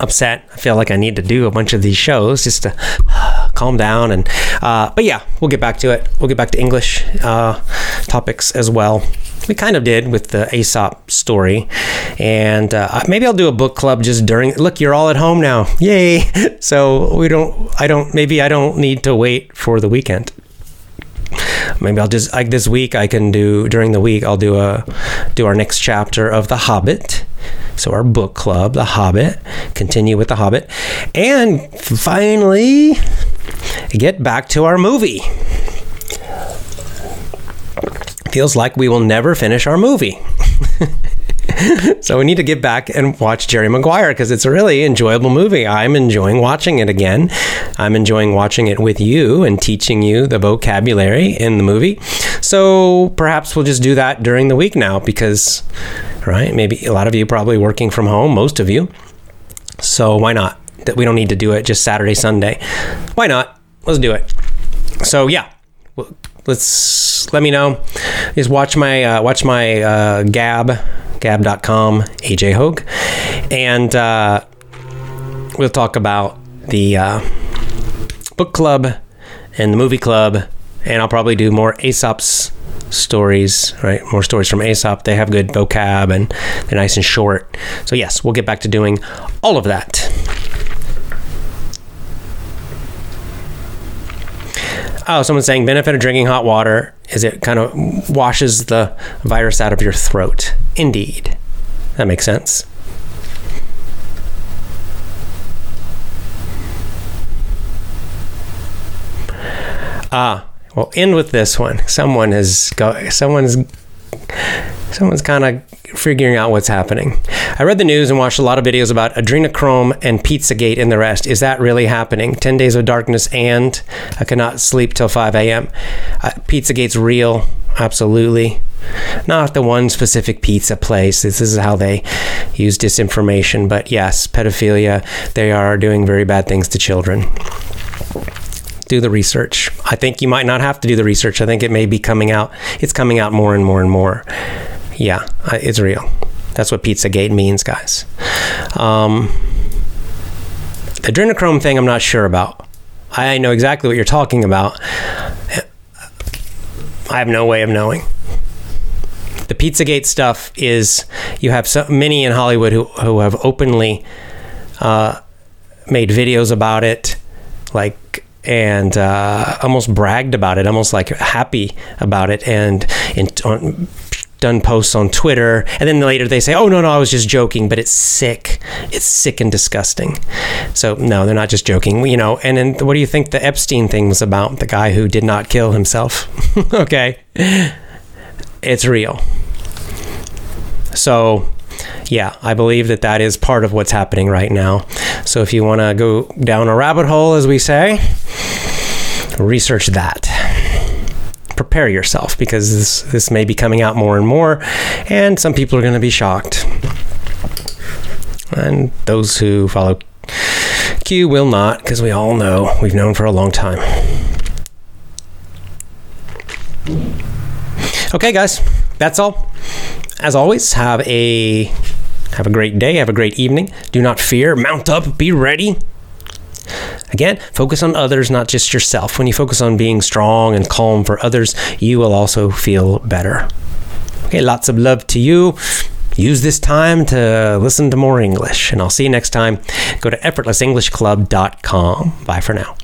S2: upset. I feel like I need to do a bunch of these shows just to calm down. And uh, but yeah, we'll get back to it. We'll get back to English uh, topics as well. We kind of did with the Aesop story, and uh, maybe I'll do a book club just during. Look, you're all at home now, yay! So we don't. I don't. Maybe I don't need to wait for the weekend maybe I'll just like this week I can do during the week I'll do a do our next chapter of The Hobbit So, our book club, The Hobbit, continue with The Hobbit. And finally, get back to our movie. Feels like we will never finish our movie. so we need to get back and watch Jerry Maguire because it's a really enjoyable movie. I'm enjoying watching it again. I'm enjoying watching it with you and teaching you the vocabulary in the movie. So perhaps we'll just do that during the week now because, right? Maybe a lot of you probably working from home, most of you. So why not? That we don't need to do it just Saturday, Sunday. Why not? Let's do it. So yeah, let's let me know. Just watch my uh, watch my uh, Gab gab.com, AJ Hoge. And uh, we'll talk about the uh, book club and the movie club. And I'll probably do more Aesop's stories, right? More stories from Aesop. They have good vocab and they're nice and short. So, yes, we'll get back to doing all of that. Oh, someone's saying benefit of drinking hot water is it kind of washes the virus out of your throat. Indeed. That makes sense. Ah, well, end with this one. Someone has go. Someone's. Someone's kind of figuring out what's happening. I read the news and watched a lot of videos about adrenochrome and Pizzagate and the rest. Is that really happening? 10 days of darkness and I cannot sleep till 5 a.m. Uh, Pizzagate's real, absolutely. Not the one specific pizza place. This is how they use disinformation. But yes, pedophilia, they are doing very bad things to children do the research. I think you might not have to do the research. I think it may be coming out. It's coming out more and more and more. Yeah, it's real. That's what Pizzagate means, guys. Um, the adrenochrome thing, I'm not sure about. I know exactly what you're talking about. I have no way of knowing. The Pizzagate stuff is you have so many in Hollywood who, who have openly uh, made videos about it, like and uh, almost bragged about it, almost like happy about it, and on, done posts on Twitter, and then later they say, "Oh no, no, I was just joking," but it's sick. It's sick and disgusting. So no, they're not just joking, you know. And then what do you think the Epstein thing was about? The guy who did not kill himself. okay, it's real. So yeah, I believe that that is part of what's happening right now. So if you want to go down a rabbit hole, as we say, research that prepare yourself because this, this may be coming out more and more, and some people are going to be shocked. And those who follow Q will not, because we all know we've known for a long time. Okay, guys, that's all. As always, have a have a great day, have a great evening. Do not fear, mount up, be ready. Again, focus on others, not just yourself. When you focus on being strong and calm for others, you will also feel better. Okay, lots of love to you. Use this time to listen to more English, and I'll see you next time. Go to effortlessenglishclub.com. Bye for now.